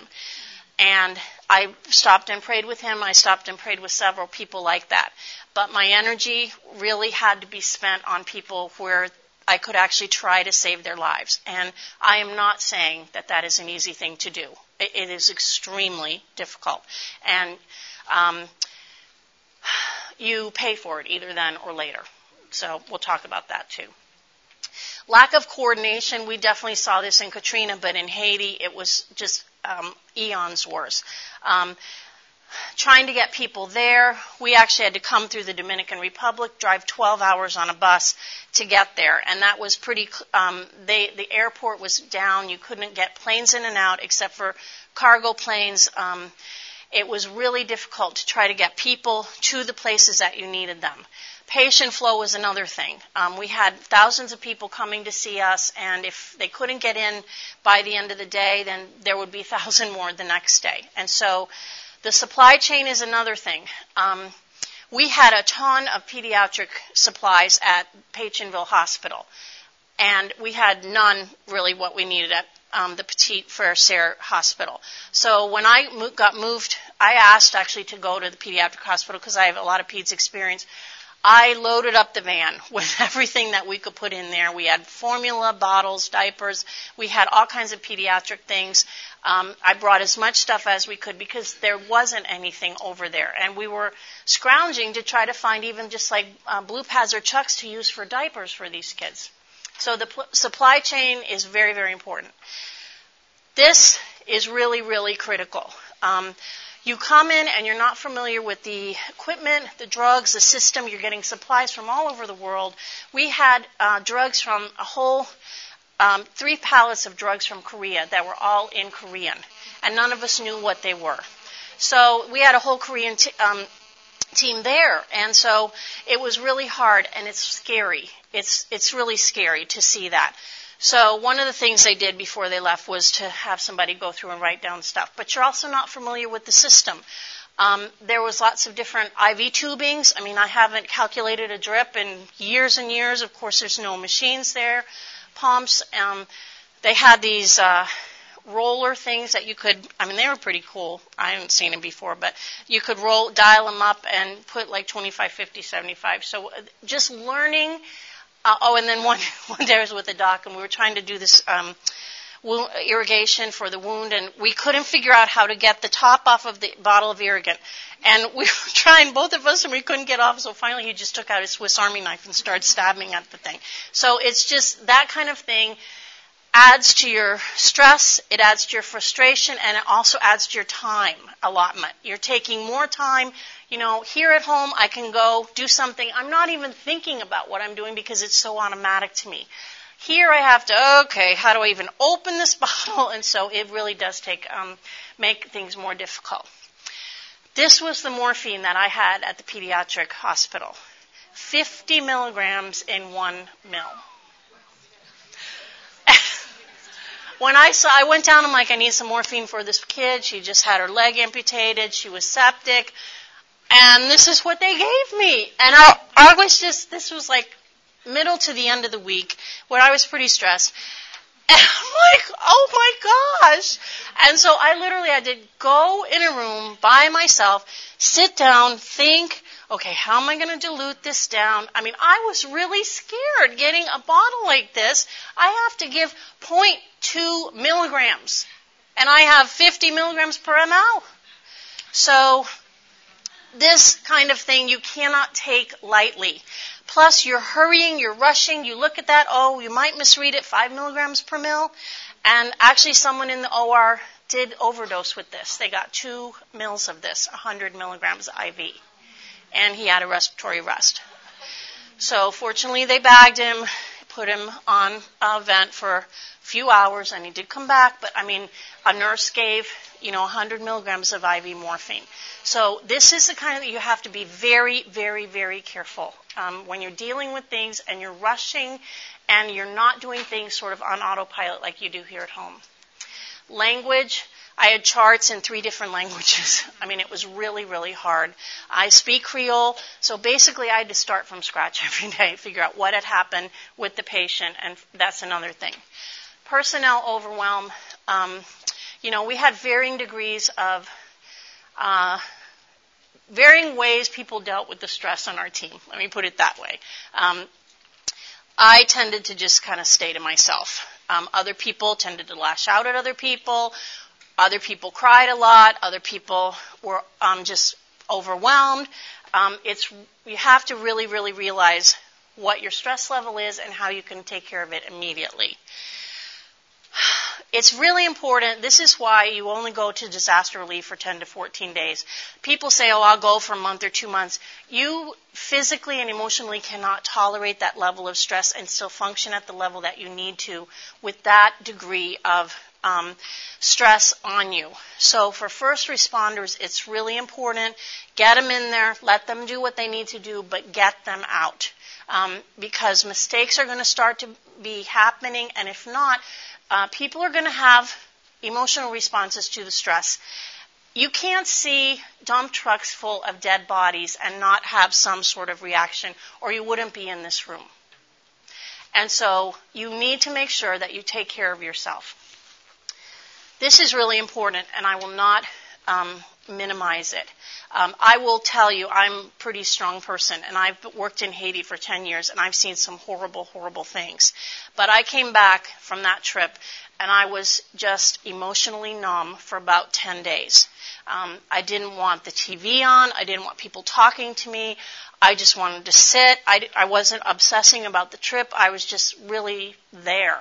S1: And I stopped and prayed with him. I stopped and prayed with several people like that. But my energy really had to be spent on people where I could actually try to save their lives. And I am not saying that that is an easy thing to do. it, it is extremely difficult. And um, you pay for it either then or later. So we'll talk about that too. Lack of coordination, we definitely saw this in Katrina, but in Haiti it was just um, eons worse. Um, trying to get people there. We actually had to come through the Dominican Republic, drive 12 hours on a bus to get there, and that was pretty. Um, they, the airport was down. You couldn't get planes in and out except for cargo planes. Um, it was really difficult to try to get people to the places that you needed them. Patient flow was another thing. Um, we had thousands of people coming to see us, and if they couldn't get in by the end of the day, then there would be a thousand more the next day. And so the supply chain is another thing. Um, we had a ton of pediatric supplies at Pétionville Hospital, and we had none really what we needed at um, the Petit Frere Hospital. So when I mo- got moved, I asked actually to go to the pediatric hospital because I have a lot of peds experience. I loaded up the van with everything that we could put in there. We had formula, bottles, diapers. We had all kinds of pediatric things. Um, I brought as much stuff as we could because there wasn't anything over there. And we were scrounging to try to find even just like uh, blue pads or chucks to use for diapers for these kids. So the pl- supply chain is very, very important. This is really, really critical. Um, you come in and you're not familiar with the equipment, the drugs, the system. You're getting supplies from all over the world. We had uh, drugs from a whole um, three pallets of drugs from Korea that were all in Korean, and none of us knew what they were. So we had a whole Korean t- um, team there, and so it was really hard and it's scary. It's it's really scary to see that. So one of the things they did before they left was to have somebody go through and write down stuff. But you're also not familiar with the system. Um, there was lots of different IV tubings. I mean, I haven't calculated a drip in years and years. Of course, there's no machines there, pumps. Um, they had these uh, roller things that you could. I mean, they were pretty cool. I haven't seen them before, but you could roll, dial them up, and put like 25, 50, 75. So uh, just learning uh, oh, and then one one day I was with a doc, and we were trying to do this um, wound, irrigation for the wound, and we couldn't figure out how to get the top off of the bottle of irrigant. And we were trying, both of us, and we couldn't get off. So finally, he just took out his Swiss Army knife and started stabbing at the thing. So it's just that kind of thing adds to your stress, it adds to your frustration, and it also adds to your time allotment. You're taking more time. You know, here at home, I can go do something. I'm not even thinking about what I'm doing because it's so automatic to me. Here I have to, okay, how do I even open this bottle? And so it really does take, um, make things more difficult. This was the morphine that I had at the pediatric hospital. 50 milligrams in one mill. When I saw, I went down. I'm like, I need some morphine for this kid. She just had her leg amputated. She was septic, and this is what they gave me. And I, I was just, this was like middle to the end of the week where I was pretty stressed. And I'm like, oh my gosh. And so I literally had to go in a room by myself, sit down, think, okay, how am I going to dilute this down? I mean, I was really scared getting a bottle like this. I have to give 0.2 milligrams, and I have 50 milligrams per ml. So, this kind of thing you cannot take lightly. Plus, you're hurrying, you're rushing, you look at that, oh, you might misread it, 5 milligrams per mil. And actually, someone in the OR did overdose with this. They got two mils of this, 100 milligrams IV and he had a respiratory arrest. So fortunately, they bagged him, put him on a vent for a few hours, and he did come back. But I mean, a nurse gave you know 100 milligrams of IV morphine. So this is the kind of you have to be very, very, very careful um, when you're dealing with things and you're rushing and you're not doing things sort of on autopilot like you do here at home. Language. I had charts in three different languages. I mean, it was really, really hard. I speak Creole, so basically I had to start from scratch every day, figure out what had happened with the patient, and that's another thing. Personnel overwhelm. Um, you know, we had varying degrees of, uh, varying ways people dealt with the stress on our team. Let me put it that way. Um, I tended to just kind of stay to myself. Um, other people tended to lash out at other people. Other people cried a lot. Other people were um, just overwhelmed. Um, it's you have to really, really realize what your stress level is and how you can take care of it immediately. It's really important. This is why you only go to disaster relief for 10 to 14 days. People say, oh, I'll go for a month or two months. You physically and emotionally cannot tolerate that level of stress and still function at the level that you need to with that degree of um, stress on you. So for first responders, it's really important. Get them in there, let them do what they need to do, but get them out. Um, because mistakes are going to start to be happening, and if not, uh, people are going to have emotional responses to the stress. You can't see dump trucks full of dead bodies and not have some sort of reaction, or you wouldn't be in this room. And so you need to make sure that you take care of yourself. This is really important, and I will not um, minimize it. Um, I will tell you, I'm a pretty strong person, and I've worked in Haiti for 10 years, and I've seen some horrible, horrible things. But I came back from that trip, and I was just emotionally numb for about 10 days. Um, I didn't want the TV on. I didn't want people talking to me. I just wanted to sit. I, I wasn't obsessing about the trip. I was just really there.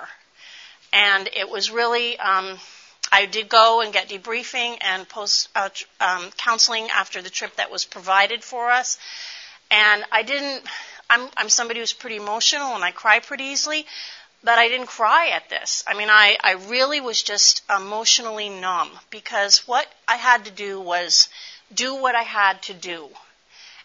S1: And it was really, um, I did go and get debriefing and post uh, um, counseling after the trip that was provided for us. And I didn't, I'm, I'm somebody who's pretty emotional and I cry pretty easily, but I didn't cry at this. I mean, I, I really was just emotionally numb because what I had to do was do what I had to do.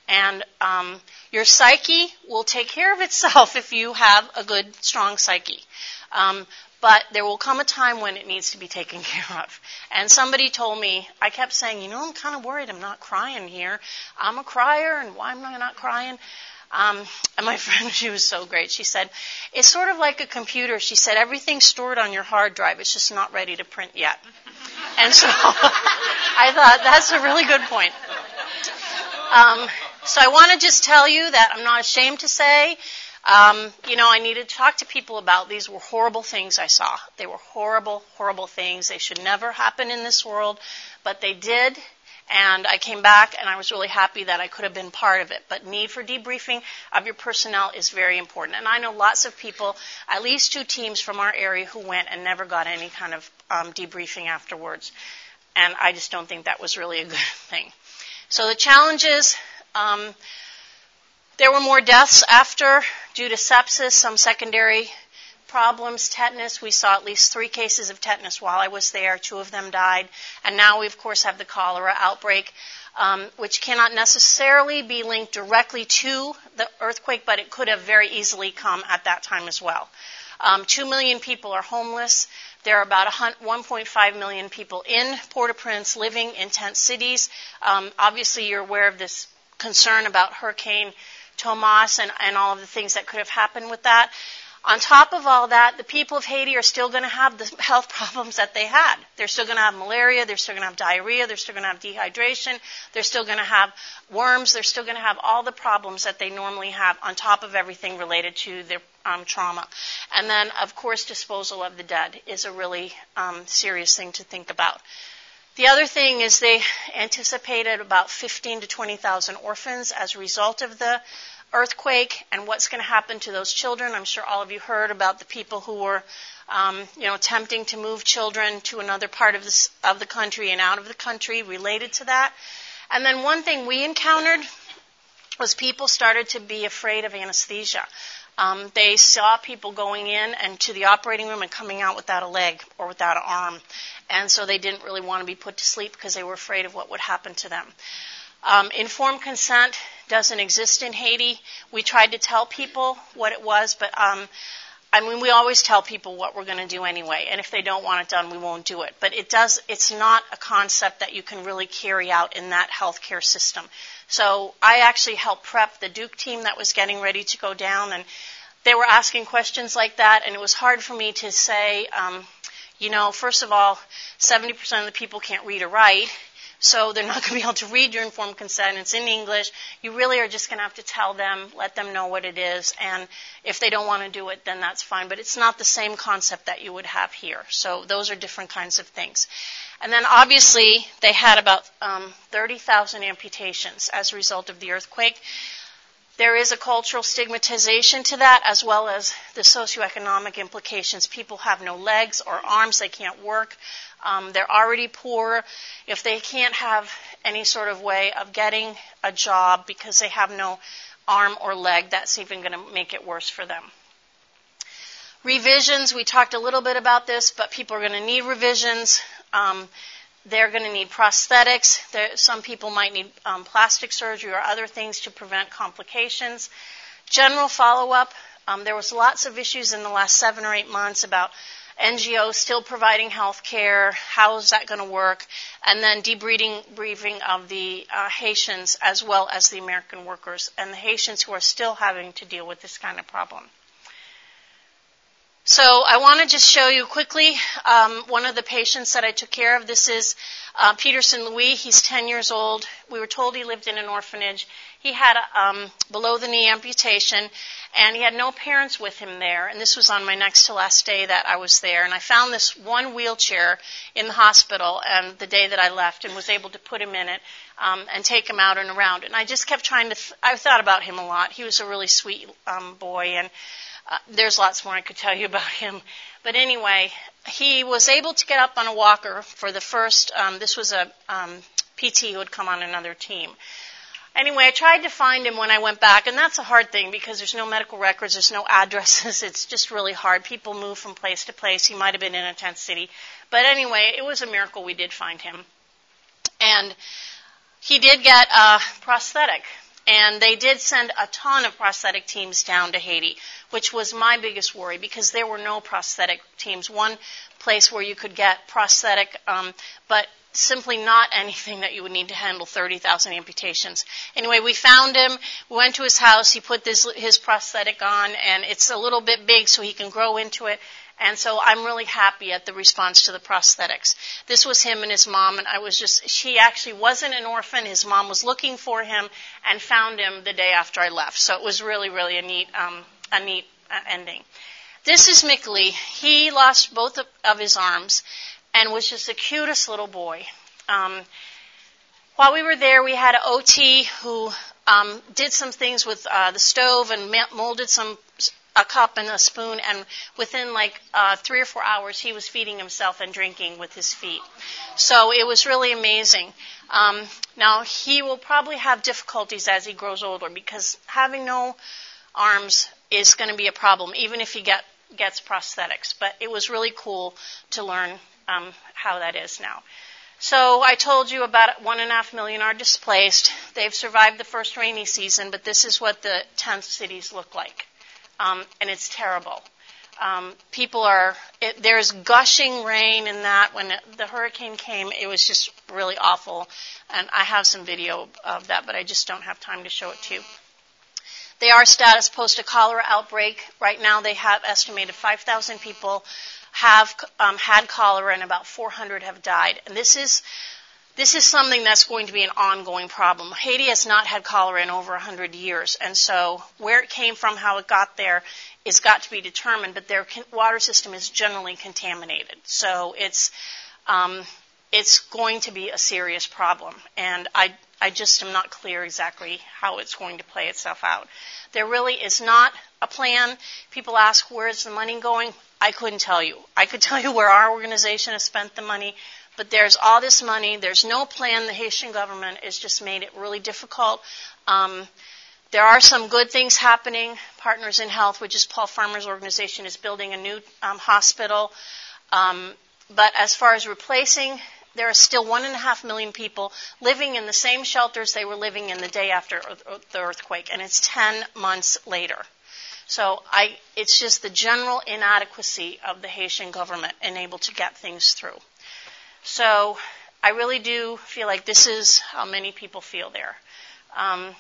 S1: And um, your psyche will take care of itself if you have a good, strong psyche. Um, but there will come a time when it needs to be taken care of. And somebody told me, I kept saying, you know, I'm kind of worried I'm not crying here. I'm a crier, and why am I not crying? Um, and my friend, she was so great. She said, it's sort of like a computer. She said, everything's stored on your hard drive. It's just not ready to print yet. And so I thought, that's a really good point. Um, so I want to just tell you that I'm not ashamed to say um, you know, I needed to talk to people about these were horrible things I saw. They were horrible, horrible things. They should never happen in this world, but they did. And I came back and I was really happy that I could have been part of it. But need for debriefing of your personnel is very important. And I know lots of people, at least two teams from our area who went and never got any kind of um, debriefing afterwards. And I just don't think that was really a good thing. So the challenges, um, there were more deaths after due to sepsis, some secondary problems, tetanus. We saw at least three cases of tetanus while I was there. Two of them died. And now we, of course, have the cholera outbreak, um, which cannot necessarily be linked directly to the earthquake, but it could have very easily come at that time as well. Um, Two million people are homeless. There are about 1.5 million people in Port-au-Prince living in tent cities. Um, obviously, you're aware of this concern about Hurricane Tomas and, and all of the things that could have happened with that. On top of all that, the people of Haiti are still going to have the health problems that they had. They're still going to have malaria, they're still going to have diarrhea, they're still going to have dehydration, they're still going to have worms, they're still going to have all the problems that they normally have on top of everything related to their um, trauma. And then, of course, disposal of the dead is a really um, serious thing to think about. The other thing is they anticipated about 15 to 20,000 orphans as a result of the earthquake and what's going to happen to those children. I'm sure all of you heard about the people who were, um, you know, attempting to move children to another part of, this, of the country and out of the country related to that. And then one thing we encountered was people started to be afraid of anesthesia. Um, they saw people going in and to the operating room and coming out without a leg or without an arm and so they didn't really want to be put to sleep because they were afraid of what would happen to them. Um, informed consent doesn't exist in Haiti. We tried to tell people what it was, but um, I mean, we always tell people what we're going to do anyway, and if they don't want it done, we won't do it. But it does. It's not a concept that you can really carry out in that healthcare system. So I actually helped prep the Duke team that was getting ready to go down, and they were asking questions like that, and it was hard for me to say. Um, you know, first of all, 70% of the people can't read or write. So they're not going to be able to read your informed consent. It's in English. You really are just going to have to tell them, let them know what it is. And if they don't want to do it, then that's fine. But it's not the same concept that you would have here. So those are different kinds of things. And then obviously they had about um, 30,000 amputations as a result of the earthquake. There is a cultural stigmatization to that as well as the socioeconomic implications. People have no legs or arms, they can't work. Um, they're already poor. If they can't have any sort of way of getting a job because they have no arm or leg, that's even going to make it worse for them. Revisions, we talked a little bit about this, but people are going to need revisions. Um, they're going to need prosthetics. There, some people might need um, plastic surgery or other things to prevent complications. General follow up. Um, there was lots of issues in the last seven or eight months about NGOs still providing health care. How is that going to work? And then debriefing briefing of the uh, Haitians as well as the American workers and the Haitians who are still having to deal with this kind of problem. So I want to just show you quickly um, one of the patients that I took care of. This is uh, Peterson Louis. He's 10 years old. We were told he lived in an orphanage. He had a um, below the knee amputation, and he had no parents with him there. And this was on my next to last day that I was there. And I found this one wheelchair in the hospital, and the day that I left, and was able to put him in it um, and take him out and around. And I just kept trying to. Th- I thought about him a lot. He was a really sweet um, boy, and uh, there's lots more I could tell you about him. But anyway, he was able to get up on a walker for the first, um, this was a um, PT who had come on another team. Anyway, I tried to find him when I went back, and that's a hard thing because there's no medical records, there's no addresses. It's just really hard. People move from place to place. He might have been in a tent city. But anyway, it was a miracle we did find him. And he did get a prosthetic. And they did send a ton of prosthetic teams down to Haiti, which was my biggest worry because there were no prosthetic teams. One place where you could get prosthetic, um, but simply not anything that you would need to handle 30,000 amputations. Anyway, we found him, we went to his house, he put this, his prosthetic on, and it's a little bit big so he can grow into it. And so I'm really happy at the response to the prosthetics. This was him and his mom, and I was just, she actually wasn't an orphan. His mom was looking for him and found him the day after I left. So it was really, really a neat, um, a neat uh, ending. This is Mick Lee. He lost both of, of his arms and was just the cutest little boy. Um, while we were there, we had an OT who um, did some things with uh, the stove and molded some a cup and a spoon, and within like uh, three or four hours, he was feeding himself and drinking with his feet. So it was really amazing. Um, now he will probably have difficulties as he grows older because having no arms is going to be a problem, even if he get, gets prosthetics. But it was really cool to learn um, how that is now. So I told you about one and a half million are displaced. They've survived the first rainy season, but this is what the 10 cities look like um, and it's terrible. Um, people are it, there's gushing rain in that. When the hurricane came it was just really awful. And i have some video of that but i just don't have time to show it to you. They are status post a cholera outbreak. Right now they have estimated 5000 people have um, had cholera and about 400 have died. And this is this is something that's going to be an ongoing problem. Haiti has not had cholera in over 100 years, and so where it came from, how it got there, is got to be determined. But their water system is generally contaminated, so it's um, it's going to be a serious problem. And I I just am not clear exactly how it's going to play itself out. There really is not a plan. People ask where is the money going. I couldn't tell you. I could tell you where our organization has spent the money. But there's all this money. There's no plan. The Haitian government has just made it really difficult. Um, there are some good things happening. Partners in Health, which is Paul Farmer's organization, is building a new um, hospital. Um, but as far as replacing, there are still one and a half million people living in the same shelters they were living in the day after the earthquake, and it's 10 months later. So I, it's just the general inadequacy of the Haitian government in able to get things through. So I really do feel like this is how many people feel there. Um,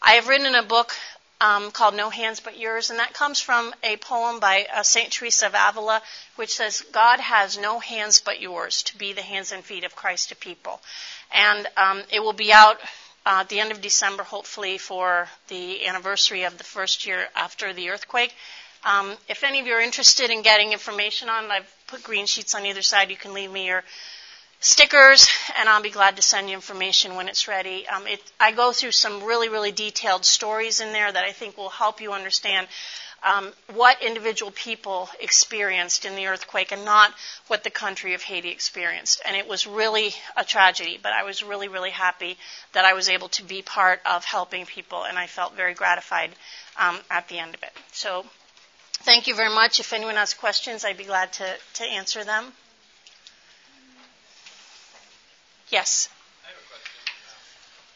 S1: I have written a book um, called No Hands But Yours, and that comes from a poem by uh, St. Teresa of Avila, which says, God has no hands but yours to be the hands and feet of Christ to people. And um, it will be out uh, at the end of December, hopefully, for the anniversary of the first year after the earthquake. Um, if any of you are interested in getting information on it, I've put green sheets on either side. You can leave me your stickers, and I'll be glad to send you information when it's ready. Um, it, I go through some really, really detailed stories in there that I think will help you understand um, what individual people experienced in the earthquake and not what the country of Haiti experienced. And it was really a tragedy, but I was really, really happy that I was able to be part of helping people, and I felt very gratified um, at the end of it. So, thank you very much. If anyone has questions, I'd be glad to, to answer them. Yes.
S2: I have a question.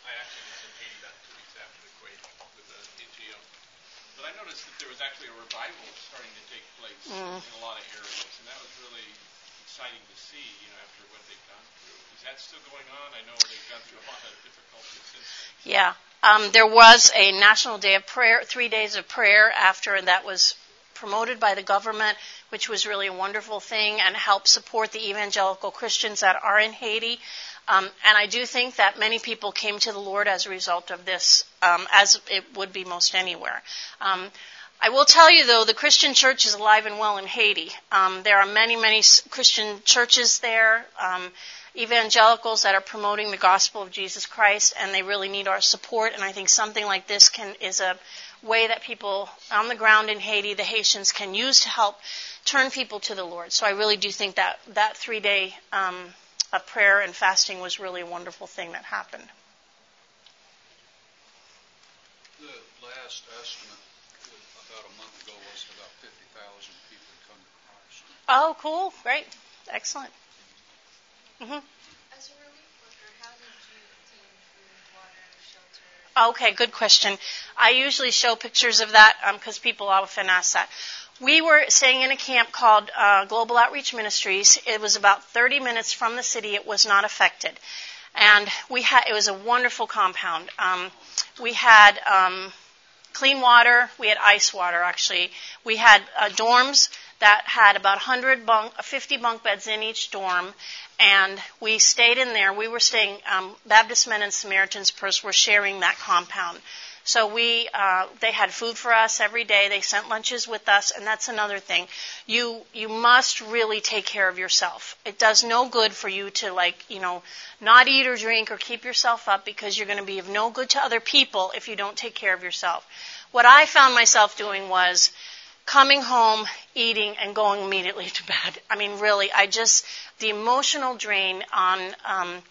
S2: I actually in Haiti about two weeks after the quake with the NGO. But I noticed that there was actually a revival starting to take place mm. in a lot of areas, and that was really exciting to see, you know, after what they've gone through. Is that still going on? I know they've gone through a lot of difficulties since.
S1: Yeah. Um, there was a national day of prayer, three days of prayer after, and that was promoted by the government, which was really a wonderful thing and helped support the evangelical Christians that are in Haiti. Um, and I do think that many people came to the Lord as a result of this, um, as it would be most anywhere. Um, I will tell you, though, the Christian church is alive and well in Haiti. Um, there are many, many Christian churches there, um, evangelicals that are promoting the gospel of Jesus Christ, and they really need our support. And I think something like this can is a way that people on the ground in Haiti, the Haitians, can use to help turn people to the Lord. So I really do think that that three day um, of prayer and fasting was really a wonderful thing that happened.
S3: The last estimate about a month ago was about 50,000 people come to Christ.
S1: Oh, cool. Great. Excellent. Mm-hmm. Okay, good question. I usually show pictures of that because um, people often ask that. We were staying in a camp called uh, Global Outreach Ministries. It was about 30 minutes from the city. It was not affected, and we had. It was a wonderful compound. Um, we had um, clean water. We had ice water. Actually, we had uh, dorms that had about 100 bunk, 50 bunk beds in each dorm, and we stayed in there. We were staying. Um, Baptist men and Samaritan's Purse were sharing that compound. So we, uh, they had food for us every day. They sent lunches with us, and that's another thing. You you must really take care of yourself. It does no good for you to like you know not eat or drink or keep yourself up because you're going to be of no good to other people if you don't take care of yourself. What I found myself doing was coming home, eating, and going immediately to bed. I mean, really, I just the emotional drain on um,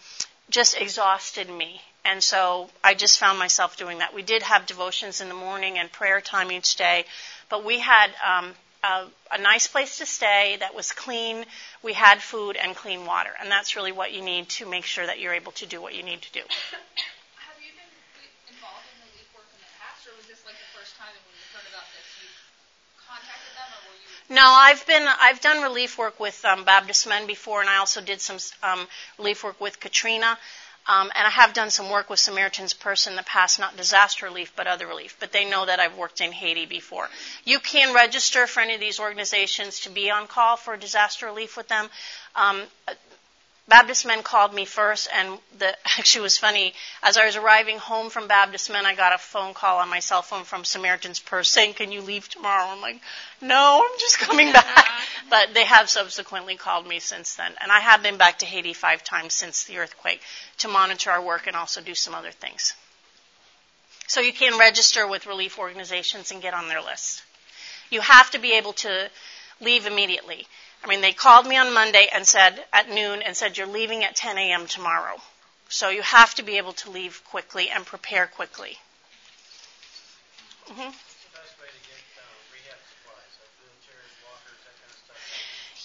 S1: just exhausted me. And so I just found myself doing that. We did have devotions in the morning and prayer time each day, but we had um, a, a nice place to stay that was clean. We had food and clean water, and that's really what you need to make sure that you're able to do what you need to do.
S4: Have you been involved in relief work in the past, or was this like the first time when you heard about this you
S1: No, I've been I've done relief work with um, Baptist Men before, and I also did some um, relief work with Katrina. Um, and I have done some work with Samaritan's Purse in the past, not disaster relief, but other relief. But they know that I've worked in Haiti before. You can register for any of these organizations to be on call for disaster relief with them. Um, Baptist Men called me first, and the, actually was funny. As I was arriving home from Baptist Men, I got a phone call on my cell phone from Samaritan's Purse saying, "Can you leave tomorrow?" I'm like, "No, I'm just coming back." but they have subsequently called me since then, and I have been back to Haiti five times since the earthquake to monitor our work and also do some other things. So you can register with relief organizations and get on their list. You have to be able to leave immediately. I mean, they called me on Monday and said at noon and said you're leaving at 10 a.m. tomorrow. So you have to be able to leave quickly and prepare quickly. Mm-hmm.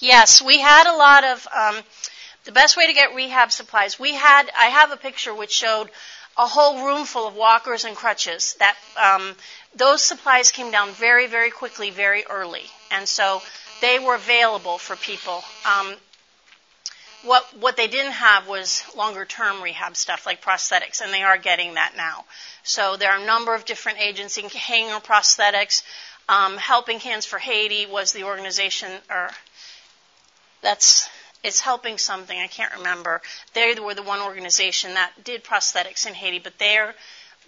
S1: Yes, we had a lot of um, the best way to get rehab supplies. We had I have a picture which showed a whole room full of walkers and crutches. That um, those supplies came down very very quickly, very early, and so they were available for people. Um, What what they didn't have was longer term rehab stuff like prosthetics, and they are getting that now. So there are a number of different agencies, Hanger Prosthetics, um, Helping Hands for Haiti was the organization, or that's it's helping something I can't remember. They were the one organization that did prosthetics in Haiti, but their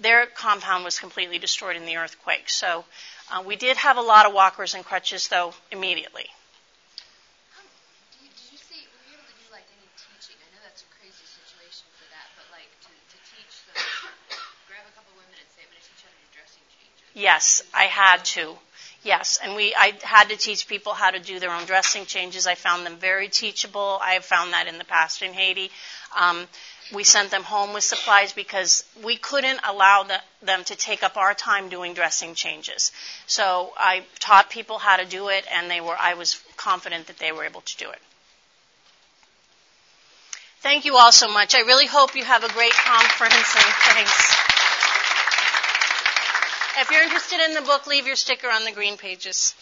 S1: their compound was completely destroyed in the earthquake. So uh, we did have a lot of walkers and crutches though immediately. Yes, I had to. Yes, and we I had to teach people how to do their own dressing changes. I found them very teachable. I have found that in the past in Haiti. Um, we sent them home with supplies because we couldn't allow the, them to take up our time doing dressing changes. So I taught people how to do it, and they were I was confident that they were able to do it. Thank you all so much. I really hope you have a great conference, and thanks. If you're interested in the book, leave your sticker on the green pages.